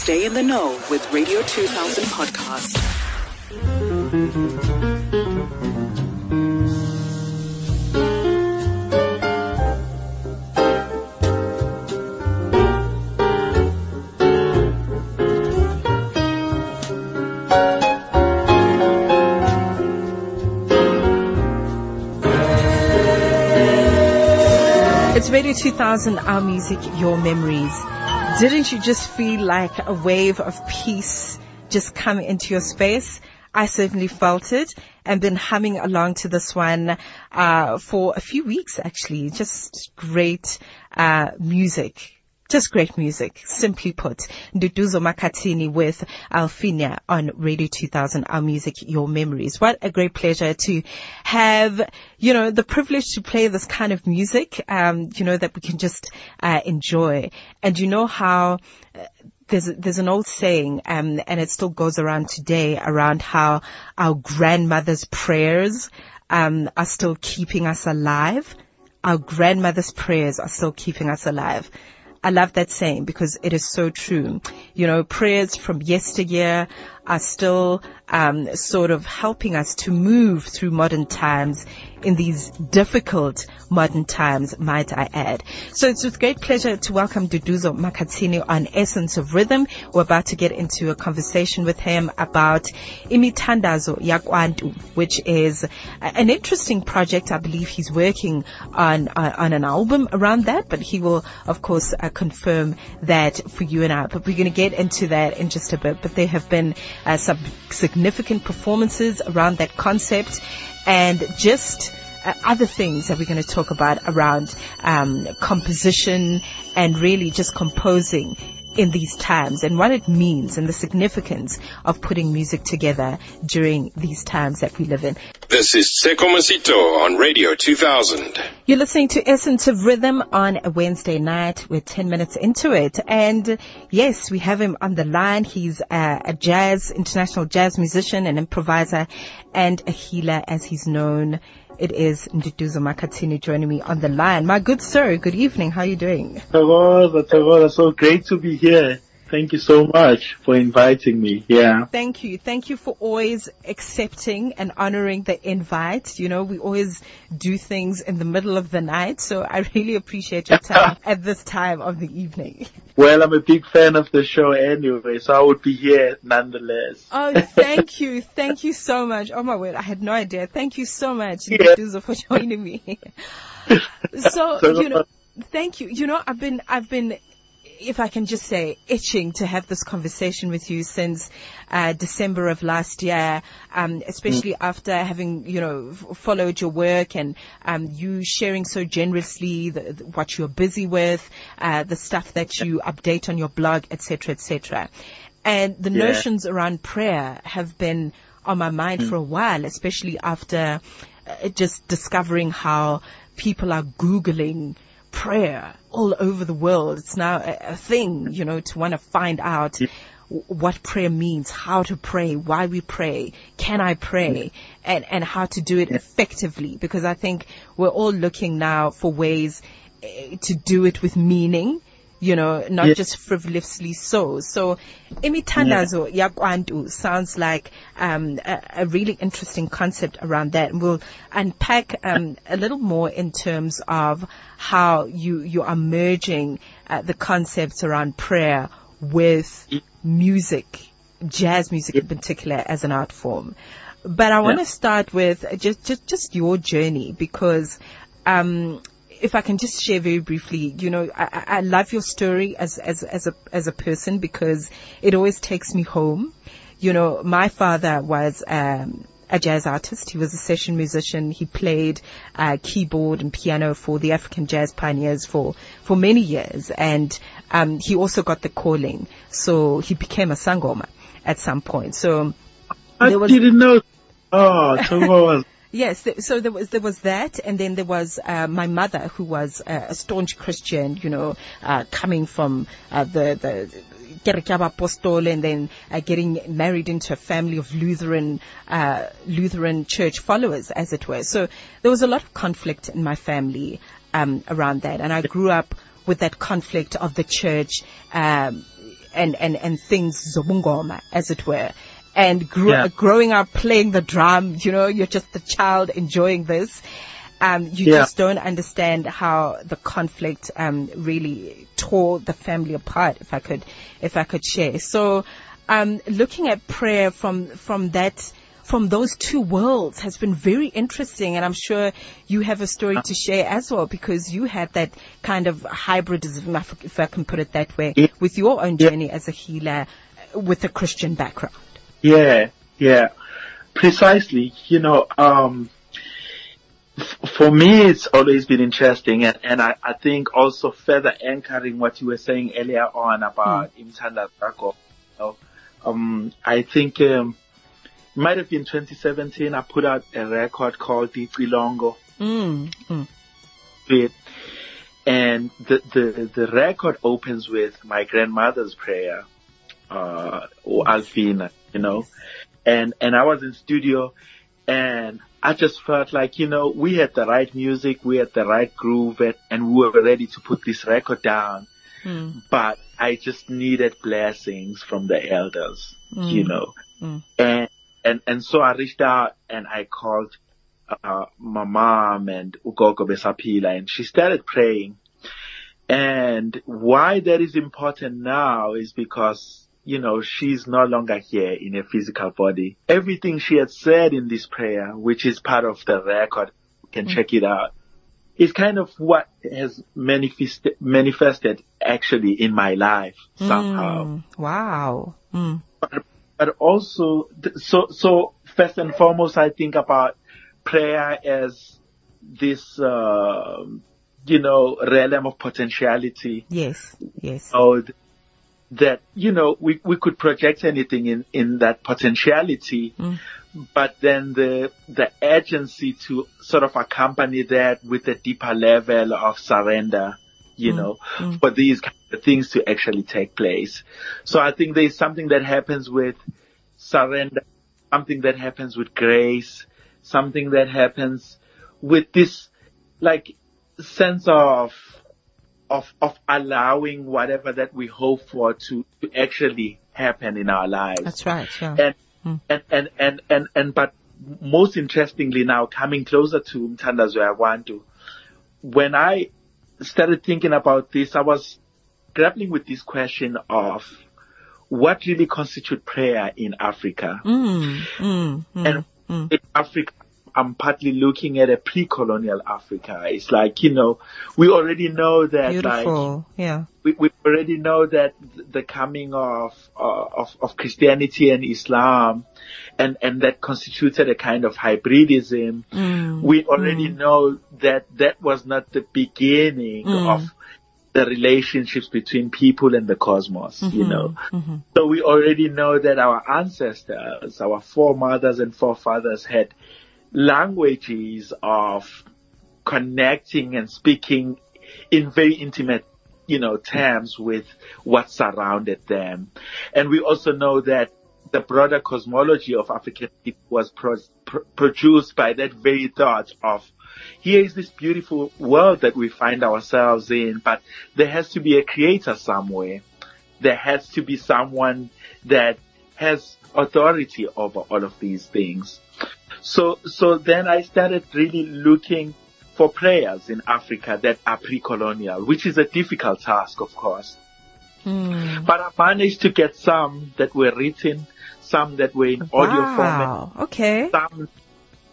Stay in the know with Radio 2000 podcast. It's Radio 2000, our music, your memories. Didn't you just feel like a wave of peace just come into your space? I certainly felt it and been humming along to this one uh, for a few weeks actually. Just great uh, music. Just great music, simply put. Nduduzo Makhathini with Alfinia on Radio 2000, Our Music, Your Memories. What a great pleasure to have, you know, the privilege to play this kind of music, um, you know, that we can just uh, enjoy. And you know how uh, there's there's an old saying, um, and it still goes around today around how our grandmother's prayers um, are still keeping us alive. Our grandmother's prayers are still keeping us alive. I love that saying because it is so true. You know, prayers from yesteryear are still um, sort of helping us to move through modern times in these difficult modern times, might I add. So it's with great pleasure to welcome Nduduzo Makhathini on Essence of Rhythm. We're about to get into a conversation with him about Imithandazo Yakwantu, which is an interesting project. I believe he's working on uh, on an album around that, but he will, of course, uh, confirm that for you and I. But we're going to get into that in just a bit. But there have been uh, some significant performances around that concept. And just uh, other things that we're going to talk about around um, composition and really just composing in these times and what it means and the significance of putting music together during these times that we live in. This is Tsheko Mosito on Radio 2000. You're listening to Essence of Rhythm on a Wednesday night. We're 10 minutes into it. And yes, we have him on the line. He's a, a jazz, international jazz musician and improviser and a healer as he's known. It is Nduduzo Makhathini joining me on the line. My good sir, good evening. How are you doing? Tagoza, Tagoza, so great to be here. Thank you so much for inviting me. Yeah. Thank you. Thank you for always accepting and honoring the invite. You know, we always do things in the middle of the night, so I really appreciate your time at this time of the evening. Well, I'm a big fan of the show anyway, so I would be here nonetheless. Oh, thank you. Thank you so much. Oh my word, I had no idea. Thank you so much, Yeah. For joining me. so, you know, thank you. You know, I've been, I've been, if I can just say, itching to have this conversation with you since uh, December of last year, um, especially after having, you know, f- followed your work and um, you sharing so generously the, the, what you're busy with, uh, the stuff that you update on your blog, etc., etc. And the Yeah. notions around prayer have been on my mind for a while, especially after uh, just discovering how people are Googling prayer all over the world. It's now a, a thing, you know, to want to find out what prayer means, how to pray, why we pray, can I pray, and, and how to do it effectively. Because I think we're all looking now for ways eh, to do it with meaning. You know, not Yeah. just frivolously so. So, imithandazo yakwantu sounds like um, a, a really interesting concept around that. And we'll unpack um, a little more in terms of how you you are merging uh, the concepts around prayer with music, jazz music in particular, as an art form. But I want to Yeah. start with just just just your journey because. Um, if I can just share very briefly, you know, I, I love your story as, as, as a, as a person because it always takes me home. You know, my father was, um, a jazz artist. He was a session musician. He played, uh, keyboard and piano for the African jazz pioneers for, for many years. And, um, he also got the calling. So he became a sangoma at some point. So, I was- didn't know. Oh, Tagoza. Yes, so there was there was that, and then there was uh, my mother, who was uh, a staunch Christian, you know, uh, coming from uh, the the Kereke Apostol, and then uh, getting married into a family of Lutheran uh, Lutheran church followers, as it were. So there was a lot of conflict in my family um, around that, and I grew up with that conflict of the church, um, and, and, and things zobungoma, as it were. And gro- Yeah. growing up playing the drum, you know, you're just a child enjoying this. Um, you Yeah. just don't understand how the conflict um, really tore the family apart. If I could, if I could share. So, um, looking at prayer from from that from those two worlds has been very interesting, and I'm sure you have a story to share as well because you had that kind of hybridism, if- I can put it that way, Yeah. with your own Yeah. journey as a healer uh, with a Christian background. Yeah, yeah, precisely. You know, um, f- for me, it's always been interesting, and, and I, I think also further anchoring what you were saying earlier on about Imtanda Zako. Um, I think um, it might have been 2017. I put out a record called Longo. Mm, mm, it. And the, the, the record opens with my grandmother's prayer, uh, or Alfina, you know, and, and I was in studio and I just felt like, you know, we had the right music, we had the right groove and, and we were ready to put this record down, mm, but I just needed blessings from the elders, you Mm. know, Mm. and, and, and so I reached out and I called uh, my mom and Ugogo Besapila and she started praying. And why that is important now is because, you know, she's no longer here in a physical body. Everything she had said in this prayer, which is part of the record, you can check it out, is kind of what has manifested, manifested actually in my life somehow Mm, wow. Mm, but also so so first and foremost I think about prayer as this uh, you know realm of potentiality yes. Yes. or th- that you know we we could project anything in in that potentiality Mm. but then the the agency to sort of accompany that with a deeper level of surrender you Mm. know Mm. for these kind of things to actually take place so i think there's something that happens with surrender something that happens with grace something that happens with this like sense of of of allowing whatever that we hope for to, to actually happen in our lives That's right. Yeah. and, Mm. and, and, and, and, and, but most interestingly now coming closer to Imithandazo Yakwantu, when I started thinking about this, I was grappling with this question of what really constitutes prayer in Africa. Mm, mm, mm, And mm. in Africa, I'm partly looking at a pre-colonial Africa. It's like, you know, we already know that like, Yeah. we, we already know that the coming of, uh, of of Christianity and Islam, and and that constituted a kind of hybridism. Mm, We already know that that was not the beginning Mm. of the relationships between people and the cosmos. You know, mhm. so we already know that our ancestors, our foremothers and forefathers had languages of connecting and speaking in very intimate, you know, terms with what surrounded them. And we also know that the broader cosmology of African people was pro- pr- produced by that very thought of here is this beautiful world that we find ourselves in, but there has to be a creator somewhere. There has to be someone that has authority over all of these things. So, so then I started really looking for prayers in Africa that are pre-colonial, which is a difficult task, of course. Mm. But I managed to get some that were written, some that were in audio format, Okay. some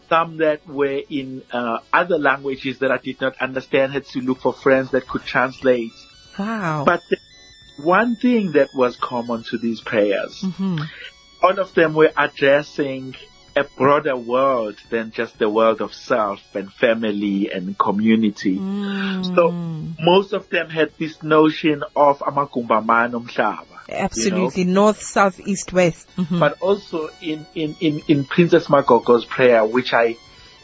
some that were in uh, other languages that I did not understand. Had to look for friends that could translate. Wow. But the one thing that was common to these prayers, hmm all of them were addressing a broader world than just the world of self and family and community. Mm. So most of them had this notion of amagumbamano umhlaba. Absolutely. North, south, east, west. Mhm. but also in, in, in, in Princess Magogo's prayer, which I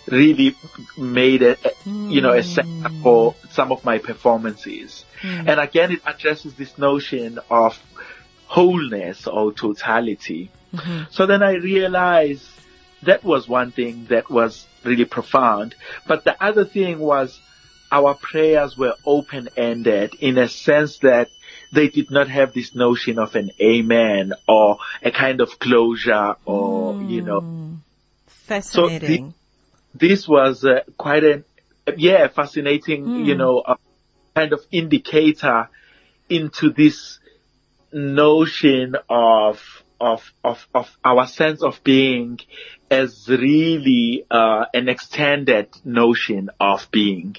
really made a, a- you know, a center for some of my performances. And again, it addresses this notion of wholeness or totality. Mhm. So then I realized that was one thing that was really profound. But the other thing was our prayers were open-ended in a sense that they did not have this notion of an amen or a kind of closure or, you know. Fascinating. So this was uh, quite a, yeah, fascinating, you know, uh, kind of indicator into this notion of, of, of, of our sense of being as really, uh, an extended notion of being,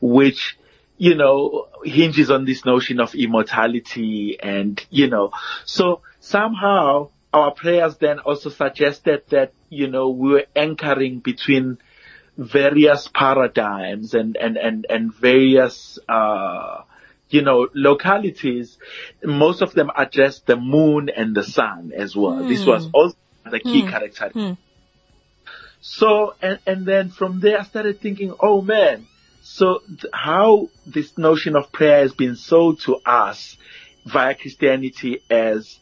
which, you know, hinges on this notion of immortality and, you know, so somehow our prayers then also suggested that, you know, we were anchoring between various paradigms and, and, and, and various, uh, you know, localities. Most of them are just the moon and the sun as well. This was hmm. also the key hmm. characteristic. Hmm. So, and, and then from there I started thinking, oh man, so th- how this notion of prayer has been sold to us via Christianity as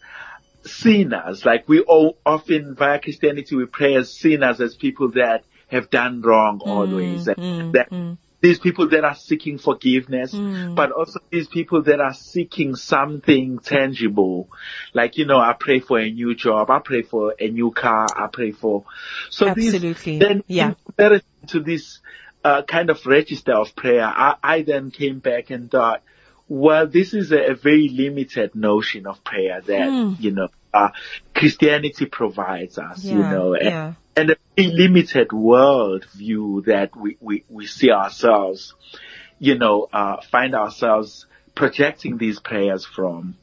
sinners. Like we all often via Christianity we pray as sinners as people that have done wrong always. And that these people that are seeking forgiveness, but also these people that are seeking something tangible. Like, you know, I pray for a new job, I pray for a new car, I pray for so Absolutely. these then Yeah. to this uh, kind of register of prayer, I, I then came back and thought, well, this is a, a very limited notion of prayer that, you know, uh, Christianity provides us, you know, and, yeah. and a limited world view that we, we, we see ourselves, you know, uh, find ourselves projecting these prayers from.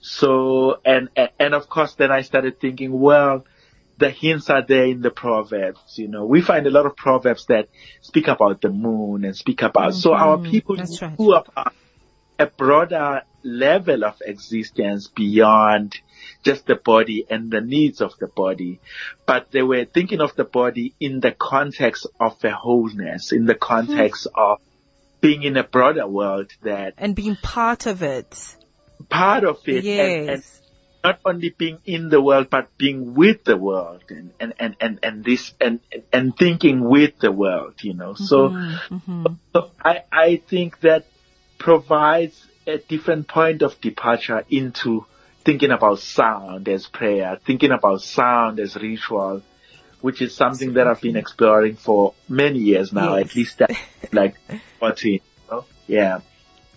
So, and, and, of course then I started thinking, well, the hints are there in the proverbs, you know. We find a lot of proverbs that speak about the moon and speak about, so our people that's right. grew up on a broader level of existence beyond just the body and the needs of the body. But they were thinking of the body in the context of a wholeness, in the context of being in a broader world that And being part of it. part of it and, and Yes. not only being in the world but being with the world and and and and, and this and and thinking with the world you know so, Mm-hmm, so i i think that provides a different point of departure into thinking about sound as prayer thinking about sound as ritual which is something that i've been exploring for many years now Yes. at least that, like 14 you know? yeah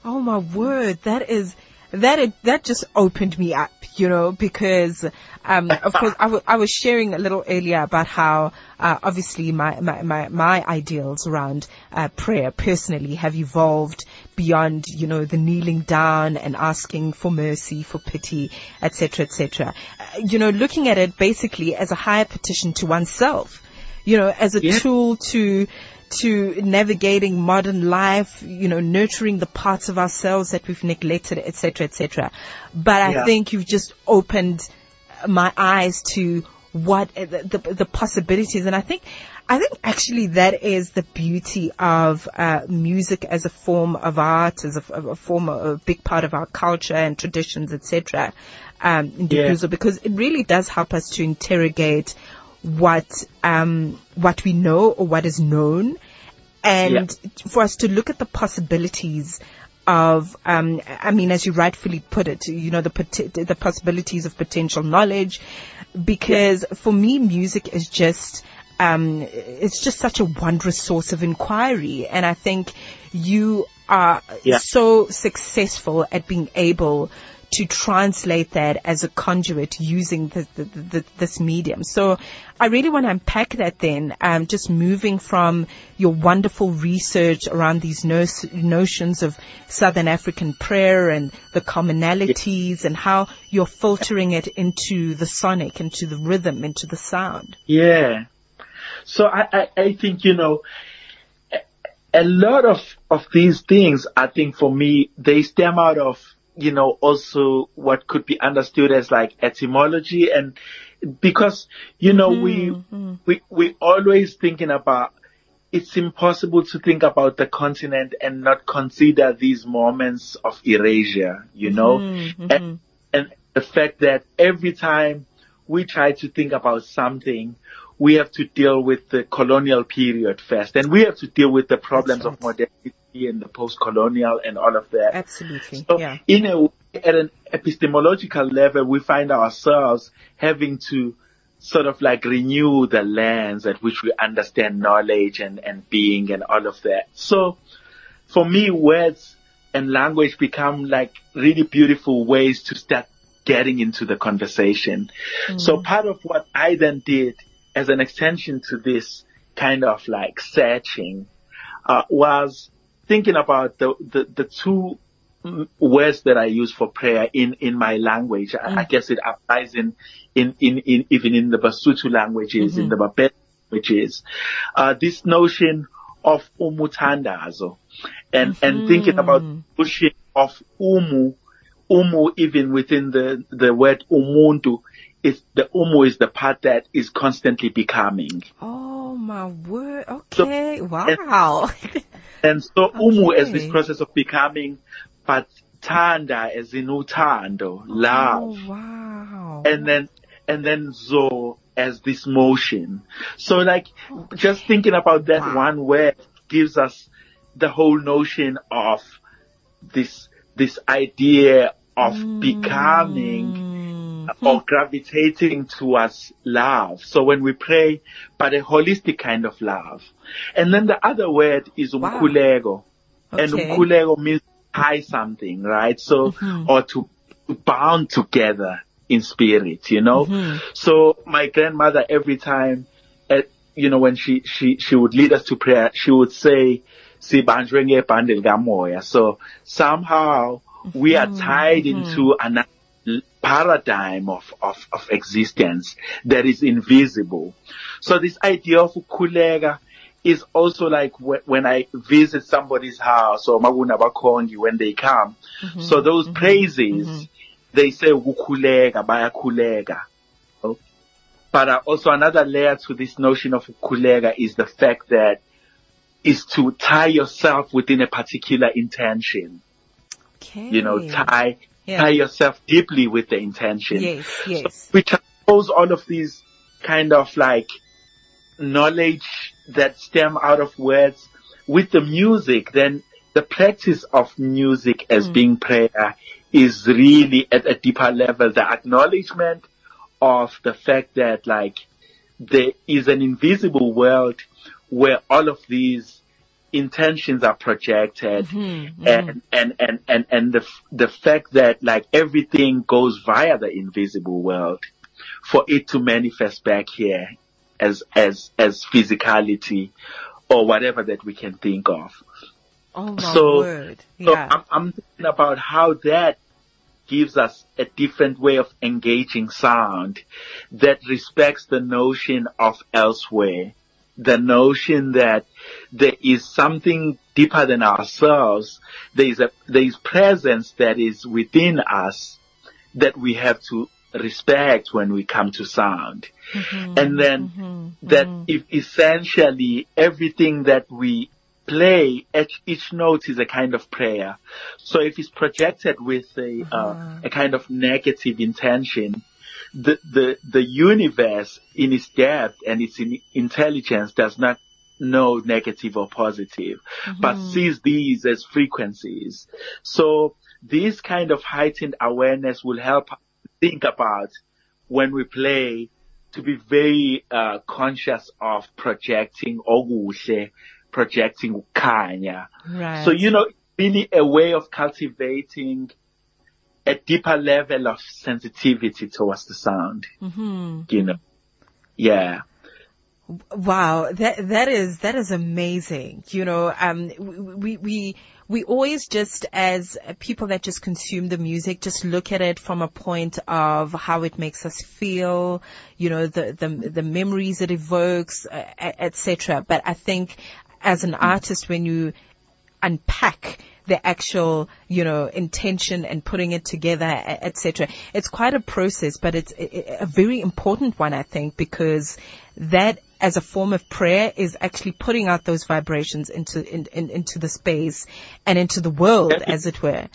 Oh my word, that is that that just opened me up, you know, because um, of course I, w- I was sharing a little earlier about how uh, obviously my, my my my ideals around uh, prayer personally have evolved beyond you know the kneeling down and asking for mercy, for pity, etc., etc. Uh, you know, looking at it basically as a higher petition to oneself, you know, as a Yeah. tool to to navigating modern life, you know, nurturing the parts of ourselves that we've neglected, etc., etc. But I Yeah. think you've just opened my eyes to what uh, the, the, the possibilities, and I think. I think actually that is the beauty of uh, music as a form of art, as a, a form, a big part of our culture and traditions, etc. Um, in Yeah. Because it really does help us to interrogate what um, what we know or what is known, and for us to look at the possibilities of, um, I mean, as you rightfully put it, you know, the the possibilities of potential knowledge, because for me, music is just. Um, it's just such a wondrous source of inquiry, and I think you are Yeah. so successful at being able to translate that as a conduit using the, the, the, this medium. So I really want to unpack that then, um, just moving from your wonderful research around these no- notions of Southern African prayer and the commonalities and how you're filtering it into the sonic, into the rhythm, into the sound. Yeah. So I, I, I think, you know, a, a lot of, of these things, I think for me, they stem out of, you know, also what could be understood as like etymology. And because, you know, we, mm-hmm. we, we always thinking about it's impossible to think about the continent and not consider these moments of erasure, you know, mm-hmm. and, and the fact that every time we try to think about something, we have to deal with the colonial period first, and we have to deal with the problems of modernity and the post-colonial and all of that. Absolutely. So yeah. in a at an epistemological level, we find ourselves having to sort of like renew the lens at which we understand knowledge and, and being and all of that. So for me, words and language become like really beautiful ways to start getting into the conversation. Mm-hmm. So part of what I then did as an extension to this kind of like searching uh, was thinking about the, the, the two mm, words that I use for prayer in, in my language. I, I guess it applies in, in, in, in, even in the Basutu languages, in the Babet languages. Uh, this notion of umutandazo and, and thinking about the notion of umu, umu even within the, the word umuntu is the umu is the part that is constantly becoming. Oh my word. Okay. wow. And so umu as this process of becoming, but tanda as in utando, love. Oh wow. And then, and then zo as this motion. So like, just thinking about that Wow. one word gives us the whole notion of this, this idea of mm. becoming Mm-hmm. or gravitating towards love. So when we pray, but a holistic kind of love. And then the other word is Wow. umkulego. And Okay. umkulego means tie something, right? So, mm-hmm. or to, bound together in spirit, you know? Mm-hmm. So my grandmother every time, at, you know, when she, she, she would lead us to prayer, she would say, "Sibanjwe ngebhande likamoya." So somehow we are tied into another paradigm of, of, of existence that is invisible. So this idea of ukulega is also like wh- when I visit somebody's house or maguna bakongi when they come. Mm-hmm. So those mm-hmm. praises, mm-hmm. they say ukulega, bayakulega. Oh. But uh, also another layer to this notion of ukulega is the fact that is to tie yourself within a particular intention. Okay. You know, tie Yeah. tie yourself deeply with the intention. Yes, yes. We transpose all of these kind of like knowledge that stem out of words with the music, then the practice of music as mm. being prayer is really at a deeper level. The acknowledgement of the fact that like there is an invisible world where all of these intentions are projected mm-hmm. Mm-hmm. and, and, and, and, and the, the fact that like everything goes via the invisible world for it to manifest back here as, as, as physicality or whatever that we can think of. Oh my So- word. So I'm, I'm thinking about how that gives us a different way of engaging sound that respects the notion of elsewhere, the notion that there is something deeper than ourselves. There is a, there is presence that is within us that we have to respect when we come to sound. Mm-hmm. And then mm-hmm. that mm-hmm. if essentially everything that we play, each, each note is a kind of prayer. So if it's projected with a, uh, uh-huh. a kind of negative intention, the, the, the universe in its depth and its in intelligence does not know negative or positive, but sees these as frequencies. So this kind of heightened awareness will help think about when we play to be very uh, conscious of projecting okuhle, projecting kanya. right. So you know, really a way of cultivating a deeper level of sensitivity towards the sound. Mm-hmm. You know, yeah. Wow, that that is that is amazing. You know, um, we we we always just as people that just consume the music, just look at it from a point of how it makes us feel. You know, the the the memories it evokes, etc. But I think as an artist, when you unpack the actual, you know, intention and putting it together, etc. It's quite a process, but it's a very important one, I think, because that as a form of prayer is actually putting out those vibrations into, in, in, into the space and into the world, as it were.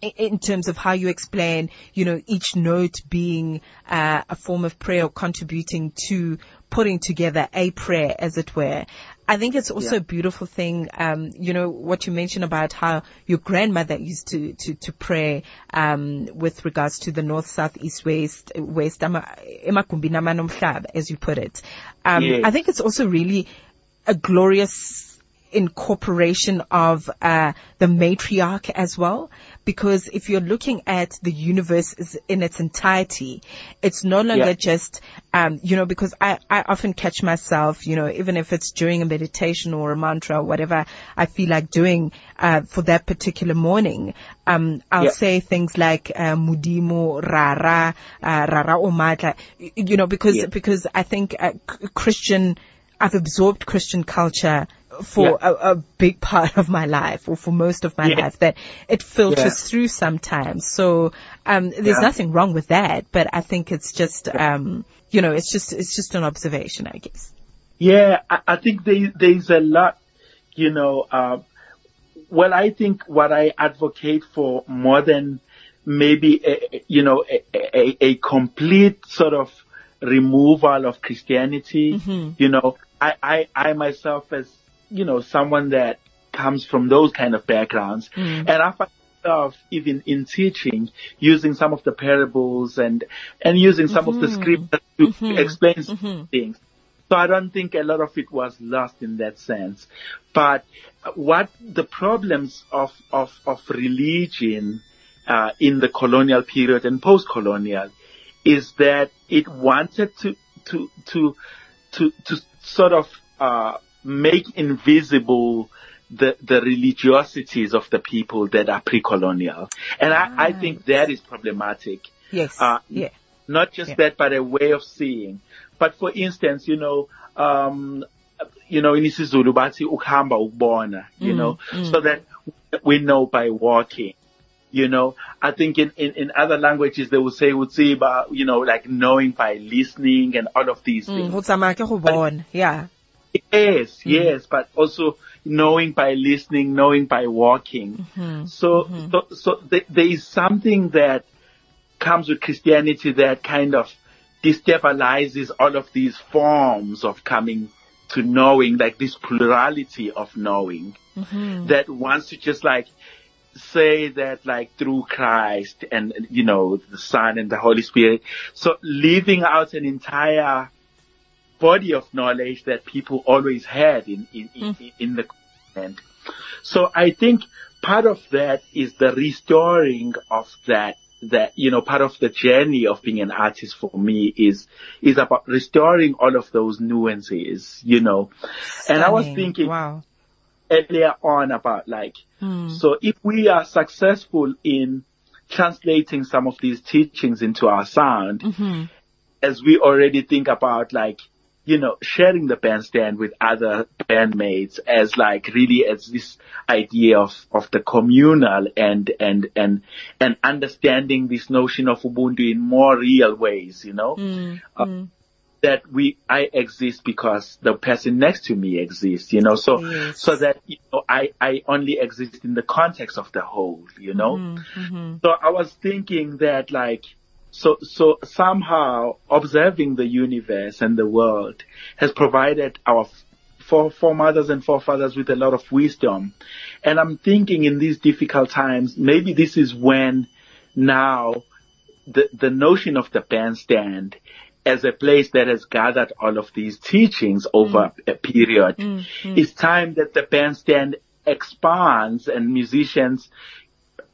In- In terms of how you explain, you know, each note being uh, a form of prayer or contributing to putting together a prayer, as it were. I think it's also Yeah. a beautiful thing. Um, you know what you mentioned about how your grandmother used to to to pray um, with regards to the north, south, east, west, west, ama- emagumbini amanomhlaba, as you put it. Um, Yes. I think it's also really a glorious incorporation of uh, the matriarch as well. Because if you're looking at the universe in its entirety, it's no longer Yeah. just, um, you know, because I, I often catch myself, you know, even if it's during a meditation or a mantra or whatever I feel like doing, uh, for that particular morning, um, I'll Yeah. say things like, uh, Mudimo, Rara, uh, Rara Omatla, you know, because, Yeah. because I think uh, Christian, I've absorbed Christian culture for Yeah. a, a big part of my life or for most of my Yeah. life that it filters Yeah. through sometimes. So, um, there's nothing wrong with that, but I think it's just, um, you know, it's just, it's just an observation, I guess. Yeah, I, I think there, there's a lot, you know, uh, well, I think what I advocate for more than maybe, a, you know, a, a, a complete sort of removal of Christianity, you know, I, I, I myself as, you know, someone that comes from those kind of backgrounds. And I find myself even in teaching using some of the parables and, and using some of the scriptures to explain things. So I don't think a lot of it was lost in that sense. But what the problems of, of, of religion, uh, in the colonial period and post-colonial is that it wanted to, to, to, to, to sort of, uh, make invisible the, the religiosities of the people that are pre-colonial. And I, I think that is problematic. Yes. Uh, yeah. Not just Yeah. that, but a way of seeing. But for instance, you know, um, you know, in isiZulu bathi ukuhamba ukubona, you know, so that we know by walking. You know, I think in, in, in other languages they will say utsiba, you know, like knowing by listening and all of these Mm, things. ho tsamaya ke go. Yeah. Yes, mm-hmm. yes, but also knowing by listening, knowing by walking. Mm-hmm. So, mm-hmm. so, so th- there is something that comes with Christianity that kind of destabilizes all of these forms of coming to knowing, like this plurality of knowing that wants to just like say that like through Christ and, you know, the Son and the Holy Spirit. So leaving out an entire body of knowledge that people always had in, in, in, hmm. in the continent. So I think part of that is the restoring of that that you know part of the journey of being an artist for me is is about restoring all of those nuances you know. And i was thinking Wow. earlier on about like hmm. so if we are successful in translating some of these teachings into our sound mm-hmm. as we already think about like you know sharing the bandstand with other bandmates as like really as this idea of of the communal and and and and understanding this notion of ubuntu in more real ways you know mm, Uh, mm. that we I exist because the person next to me exists, you know, so Yes. so that you know I I only exist in the context of the whole, you know. Mm-hmm, mm-hmm. So I was thinking that like so so somehow observing the universe and the world has provided our fore- foremothers and forefathers with a lot of wisdom. And I'm thinking in these difficult times, maybe this is when now the, the notion of the bandstand as a place that has gathered all of these teachings over mm. a period, mm, mm. it's time that the bandstand expands and musicians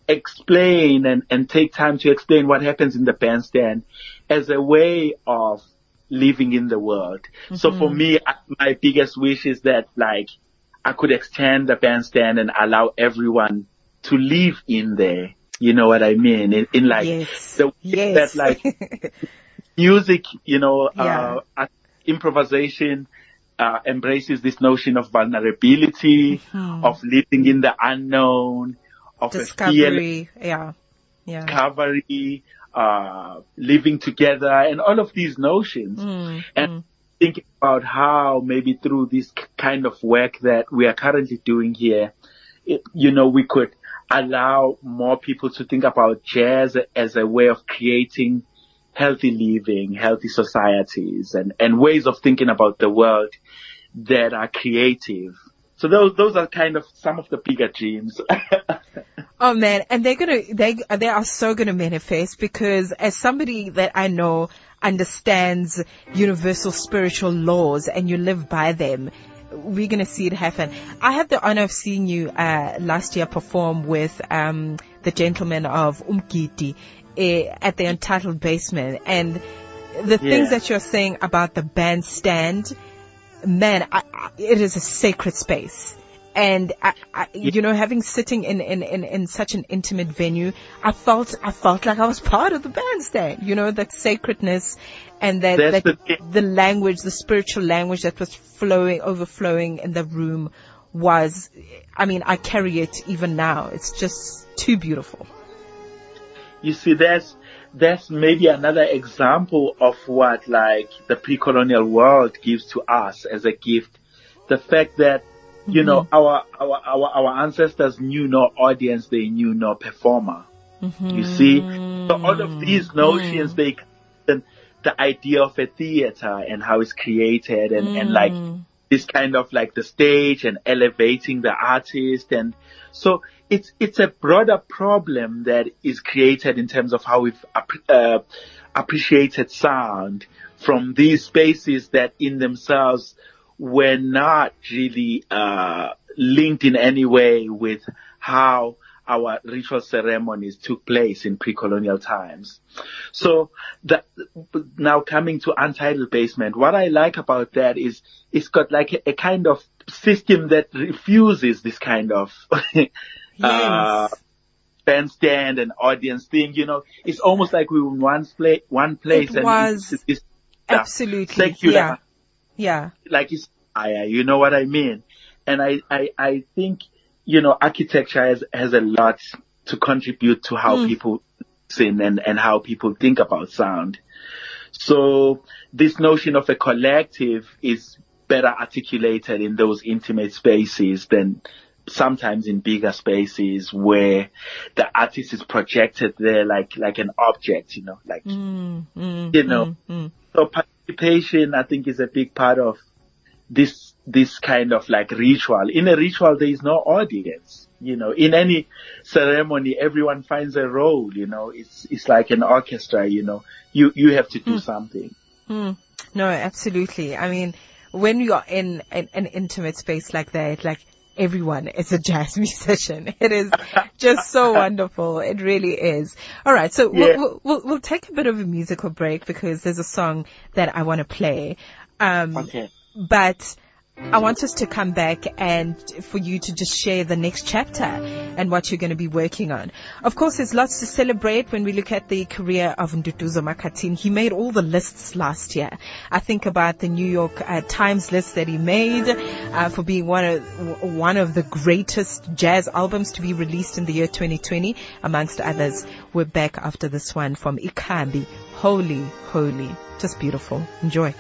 explain and, and take time to explain what happens in the bandstand as a way of living in the world. So for me, my biggest wish is that like I could extend the bandstand and allow everyone to live in there. You know what I mean? In, in like Yes. the way Yes. that like music, you know, Yeah. uh, improvisation, uh, embraces this notion of vulnerability, Mm-hmm. of living in the unknown, of Discovery. Yeah. Yeah. discovery, uh, living together, and all of these notions. Mm, and thinking about how maybe through this kind of work that we are currently doing here, it, you know, we could allow more people to think about jazz as a way of creating healthy living, healthy societies, and, and ways of thinking about the world that are creative. So those those are kind of some of the bigger dreams. Oh man, and they're gonna they they are so gonna manifest because as somebody that I know understands universal spiritual laws and you live by them, we're gonna see it happen. I had the honor of seeing you uh, last year perform with um, the gentlemen of Umgiti uh, at the Untitled Basement, and the Yeah. things that you're saying about the bandstand, man, I, I, it is a sacred space. And I, I, you know, having sitting in, in, in, in such an intimate venue, I felt, I felt like I was part of the bandstand, you know, that sacredness and that, That's that the the language, the spiritual language that was flowing, overflowing in the room was, I mean, I carry it even now. It's just too beautiful. you see, that's that's maybe another example of what like the pre-colonial world gives to us as a gift. The fact that you know mm-hmm. our, our our our ancestors knew no audience, they knew no performer. Mm-hmm. You see, so all of these mm-hmm. notions they the, the idea of a theater and how it's created and and like mm. This kind of like the stage and elevating the artist. And so it's it's a broader problem that is created in terms of how we've uh, appreciated sound from these spaces that in themselves were not really uh, linked in any way with how our ritual ceremonies took place in pre-colonial times. So the, now coming to Untitled Basement, what I like about that is it's got like a, a kind of system that refuses this kind of uh, bandstand and audience thing. You know, it's almost like we were in one place, one place, It and was it's, it's Absolutely. secular, Yeah. Yeah. like it's. You know what I mean? And I, I, I think you know architecture has has a lot to contribute to how Mm. people sing and and how people think about sound. So this notion of a collective is better articulated in those intimate spaces than sometimes in bigger spaces where the artist is projected there like like an object, you know, like Mm, mm, You know. mm, mm. so participation I think is a big part of this this kind of like ritual. In a ritual there is no audience. You know, in any ceremony everyone finds a role, you know. It's it's like an orchestra, you know. You you have to do something. Mm. No, absolutely. I mean, when you're in an, an intimate space like that, like everyone is a jazz musician. It is just so wonderful. It really is. All right. So Yeah. we'll, we'll, we'll, we'll take a bit of a musical break because there's a song that I want to play. Um, Okay. but I want us to come back and for you to just share the next chapter and what you're going to be working on. Of course, there's lots to celebrate when we look at the career of Nduduzo Makhathini. He made all the lists last year. I think about the New York uh, Times list that he made uh, for being one of one of the greatest jazz albums to be released in the year 2020, amongst others. We're back after this one from Ikhambi. Holy, holy, just beautiful. Enjoy.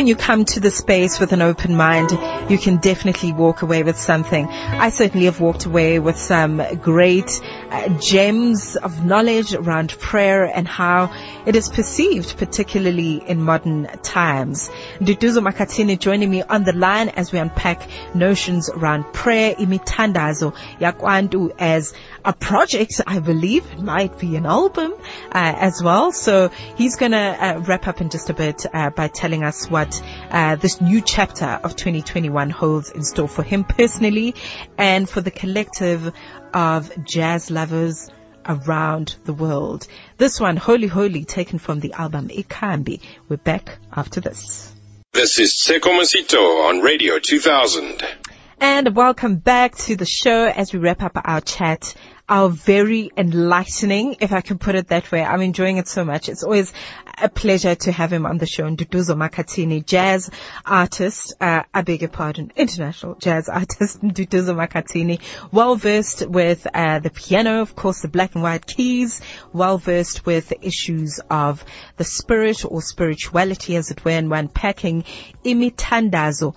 When you come to the space with an open mind, you can definitely walk away with something. I certainly have walked away with some great uh, gems of knowledge around prayer and how it is perceived, particularly in modern times. Nduduzo Makhathini joining me on the line as we unpack notions around prayer, imithandazo, yakwantu as a project, I believe. It might be an album uh, as well. So he's going to uh, wrap up in just a bit uh, by telling us what uh, this new chapter of 2021 holds in store for him personally and for the collective of jazz lovers around the world. This one, Holy Holy, taken from the album Ikhambi. We're back after this. This is Tsheko Mosito on Radio 2000. And welcome back to the show as we wrap up our chat are very enlightening, if I can put it that way. I'm enjoying it so much. It's always a pleasure to have him on the show. Nduduzo Makhathini, jazz artist, uh, I beg your pardon, international jazz artist, Nduduzo Makhathini, well versed with uh, the piano, of course, the black and white keys, well versed with issues of the spirit or spirituality, as it were, and we're unpacking imithandazo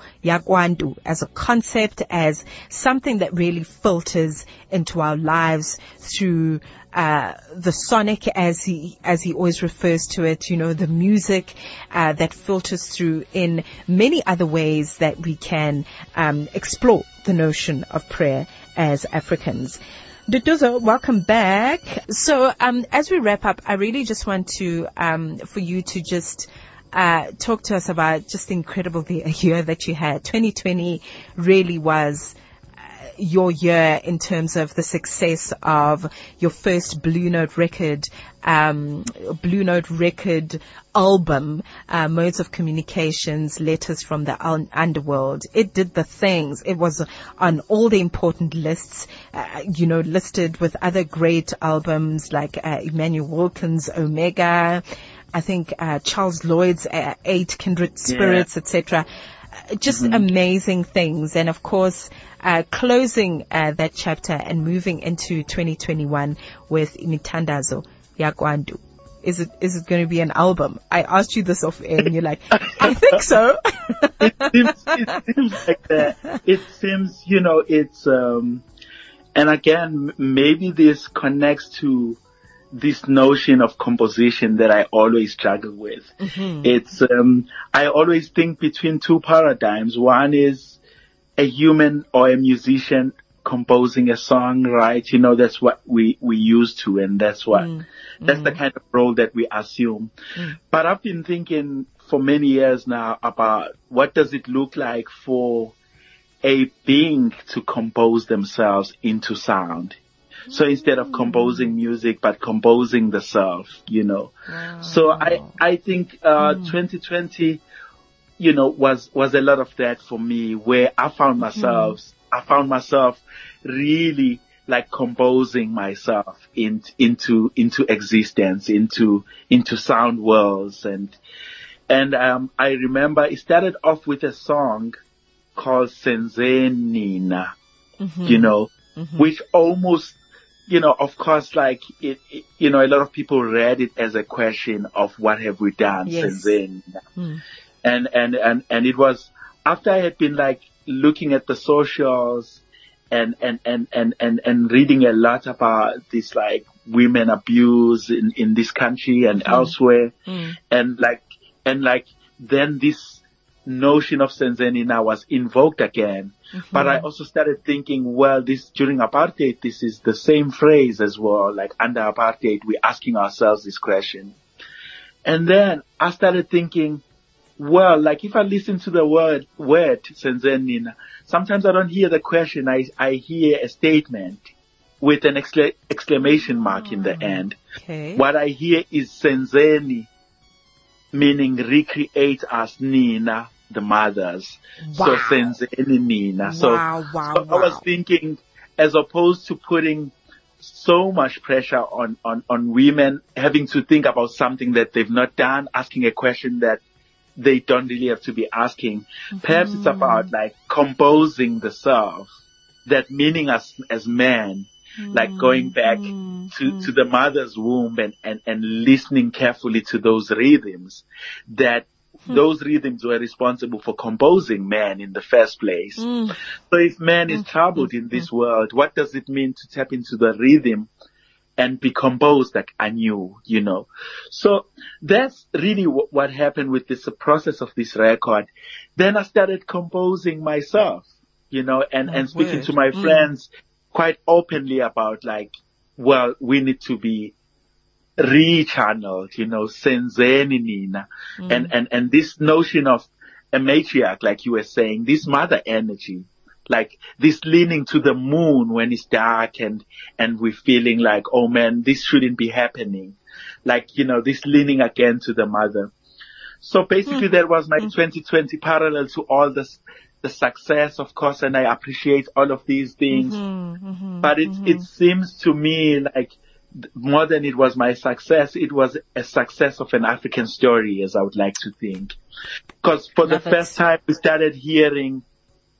as a concept, as something that really filters into our lives through uh, the sonic, as he as he always refers to it, you know, the music uh, that filters through in many other ways that we can um, explore the notion of prayer as Africans. Nduduzo, welcome back. So, um, as we wrap up, I really just want to, um, for you to just, uh, talk to us about just incredible the year that you had. 2020 really was, your year in terms of the success of your first Blue Note record, um, Blue Note record album, uh, Modes of Communications, Letters from the Un- Underworld. It did the things. It was on all the important lists, uh, you know, listed with other great albums like uh, Immanuel Wilkins' Omega. I think uh, Charles Lloyd's uh, Eight Kindred Spirits, yeah. etc just mm-hmm. amazing things. And of course, uh, closing uh, that chapter and moving into 2021 with Imithandazo Yakwantu. Is it is it going to be an album? I asked you this off air, and you're like, I think so. it, seems, it seems like that. It seems, you know, it's um, and again, maybe this connects to this notion of composition that I always struggle with. Mm-hmm. It's um, I always think between two paradigms. One is a human or a musician composing a song, right? You know, that's what we we used to, and that's what mm. that's the kind of role that we assume. Mm. But I've been thinking for many years now about what does it look like for a being to compose themselves into sound so instead of composing music, but composing the self, you know. Wow. So I, I think, uh, mm. 2020, you know, was, was a lot of that for me where I found myself, mm. I found myself really like composing myself in, into, into existence, into, into sound worlds. And, and, um, I remember it started off with a song called Senzenina, mm-hmm. you know, mm-hmm. which almost you know, of course, like it, it, you know, a lot of people read it as a question of what have we done yes. since then, mm. and and and and it was after I had been like looking at the socials and and and and and, and reading a lot about this like women abuse in in this country and mm. elsewhere, mm. and like and like then this notion of Senzenina was invoked again. Mm-hmm. But I also started thinking, well, this during apartheid, this is the same phrase as well. Like under apartheid, we're asking ourselves this question. And then I started thinking, well, like if I listen to the word, word Senzenina, sometimes I don't hear the question. I, I hear a statement with an excla- exclamation mark oh, in the ah, end. Okay. What I hear is Senzeni, meaning recreate us Nina, the mothers. Wow. So Senzeni Nina. So, wow, wow, so I was thinking, as opposed to putting so much pressure on, on, on women having to think about something that they've not done, asking a question that they don't really have to be asking. Mm-hmm. Perhaps it's mm-hmm. about like composing the self, that meaning as, as men, like going back mm-hmm. to, to the mother's womb and, and, and listening carefully to those rhythms that Hmm. Those rhythms were responsible for composing man in the first place. Mm. So if man is troubled mm. in this world, what does it mean to tap into the rhythm and be composed like anew, you know? So that's really w- what happened with this process of this record. Then I started composing myself, you know, and, and speaking to my mm. Quite openly about like, well, we need to be rechanneled, you know, senzeni nina. Mm. And, and, and this notion of a matriarch, like you were saying, this mother energy, like this leaning to the moon when it's dark and, and we're feeling like, oh man, this shouldn't be happening. Like, you know, this leaning again to the mother. So basically mm. that was my mm. 2020 parallel to all this, the success, of course, and I appreciate all of these things. Mm-hmm, mm-hmm, but it mm-hmm. it seems to me like more than it was my success, it was a success of an African story, as I would like to think. Because for Love the it. first time, we started hearing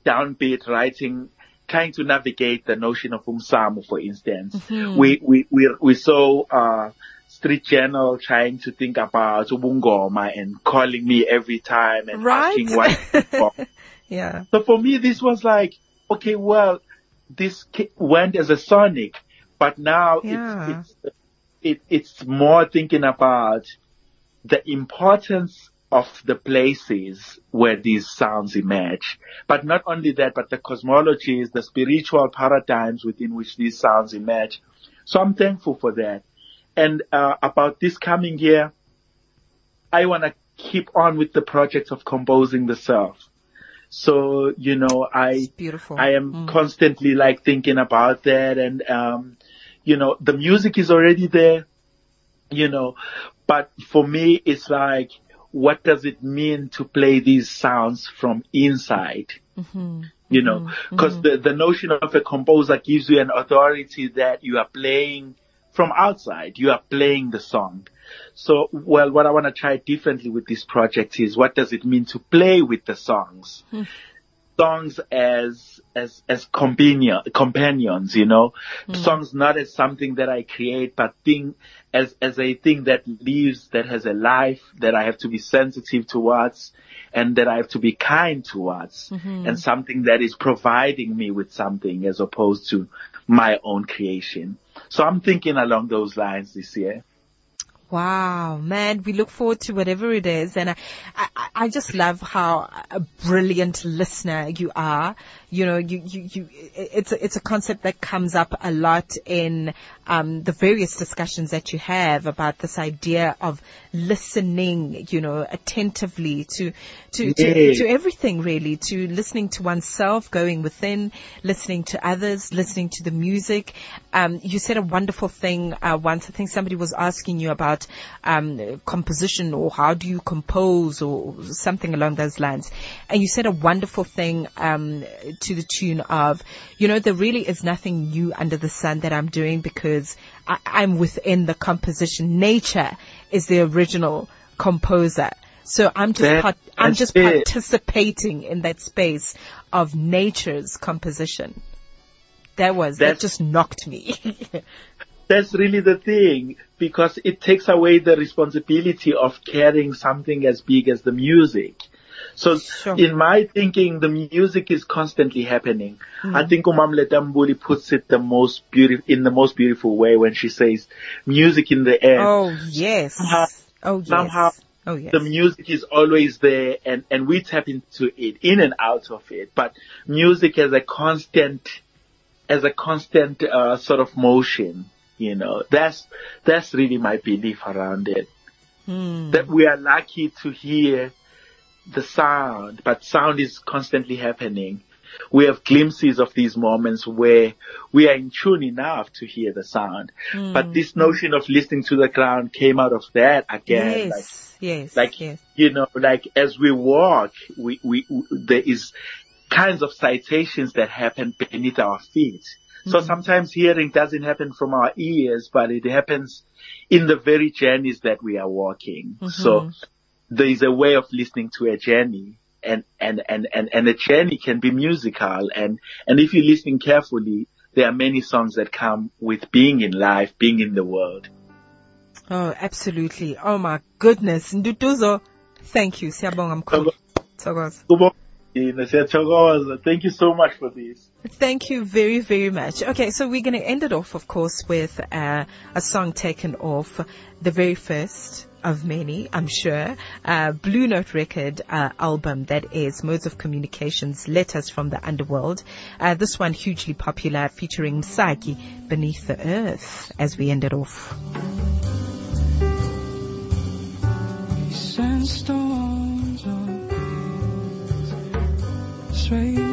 DownBeat writing, trying to navigate the notion of umsamo, for instance. Mm-hmm. We, we, we, we saw, uh, Street Journal trying to think about ubungoma and calling me every time and Right. asking what. yeah. So for me, this was like, okay, well, this went as a sonic, but now Yeah. it's, it's, it, it's more thinking about the importance of the places where these sounds emerge. But not only that, but the cosmologies, the spiritual paradigms within which these sounds emerge. So I'm thankful for that. And uh, about this coming year, I want to keep on with the project of composing the self. So, you know, I, beautiful. I am Mm. constantly like thinking about that and, um, you know, the music is already there, you know, but for me, it's like, what does it mean to play these sounds from inside? Mm-hmm. You know, because the, the notion of a composer gives you an authority that you are playing from outside. You are playing the song. So, well, what I want to try differently with this project is what does it mean to play with the songs? Hmm. Songs as, as, as companion, companions, you know, hmm. songs not as something that I create, but thing, as, as a thing that lives, that has a life, that I have to be sensitive towards, and that I have to be kind towards, mm-hmm. and something that is providing me with something as opposed to my own creation. So I'm thinking along those lines this year. Wow, man, we look forward to whatever it is. And I, I, I just love how a brilliant listener you are. You know, you, you, you, it's a, it's a concept that comes up a lot in, um, the various discussions that you have about this idea of listening, you know, attentively to, to, to, to everything really, to listening to oneself, going within, listening to others, listening to the music. Um, you said a wonderful thing uh, once. I think somebody was asking you about um, composition or how do you compose or something along those lines, and you said a wonderful thing um, to the tune of, you know, there really is nothing new under the sun that I'm doing because I, I'm within the composition. Nature is the original composer. So I'm just That- part, I'm that's just it. participating in that space of nature's composition. That was that just knocked me. That's really the thing because it takes away the responsibility of carrying something as big as the music. So Sure. in my thinking, the music is constantly happening. I think uMam' Letta Mbulu puts it the most beautiful, in the most beautiful way when she says music in the air. oh yes. Somehow- oh yes. somehow oh yes. the music is always there and, and we tap into it, in and out of it. But music as a constant, as a constant, uh, sort of motion, you know, that's, that's really my belief around it. Hmm. That we are lucky to hear the sound, but sound is constantly happening. We have glimpses of these moments where we are in tune enough to hear the sound. Hmm. But this notion of listening to the ground came out of that again. Like, yes. yes. like yes. you know like as we walk we, we we- there is kinds of citations that happen beneath our feet so hmm. sometimes hearing doesn't happen from our ears but it happens in the very journeys that we are walking so mm-hmm. There is a way of listening to a journey and and and and, and a journey can be musical and and if you listen carefully there are many songs that come with being in life being in the world Oh, absolutely. Oh my goodness. Nduduzo. Thank you. Siyabonga mkhulu. Thokoza. Kubonga, siyathokoza. thank you so much for this Thank you very, very much. Okay, so we're going to end it off, of course, with uh, a song taken off the very first of many, I'm sure, uh, Blue Note record uh, album that is Modes of Communications, Letters from the Underworld. Uh, this one hugely popular, featuring Msaki, Beneath the Earth, as we end it off. straight.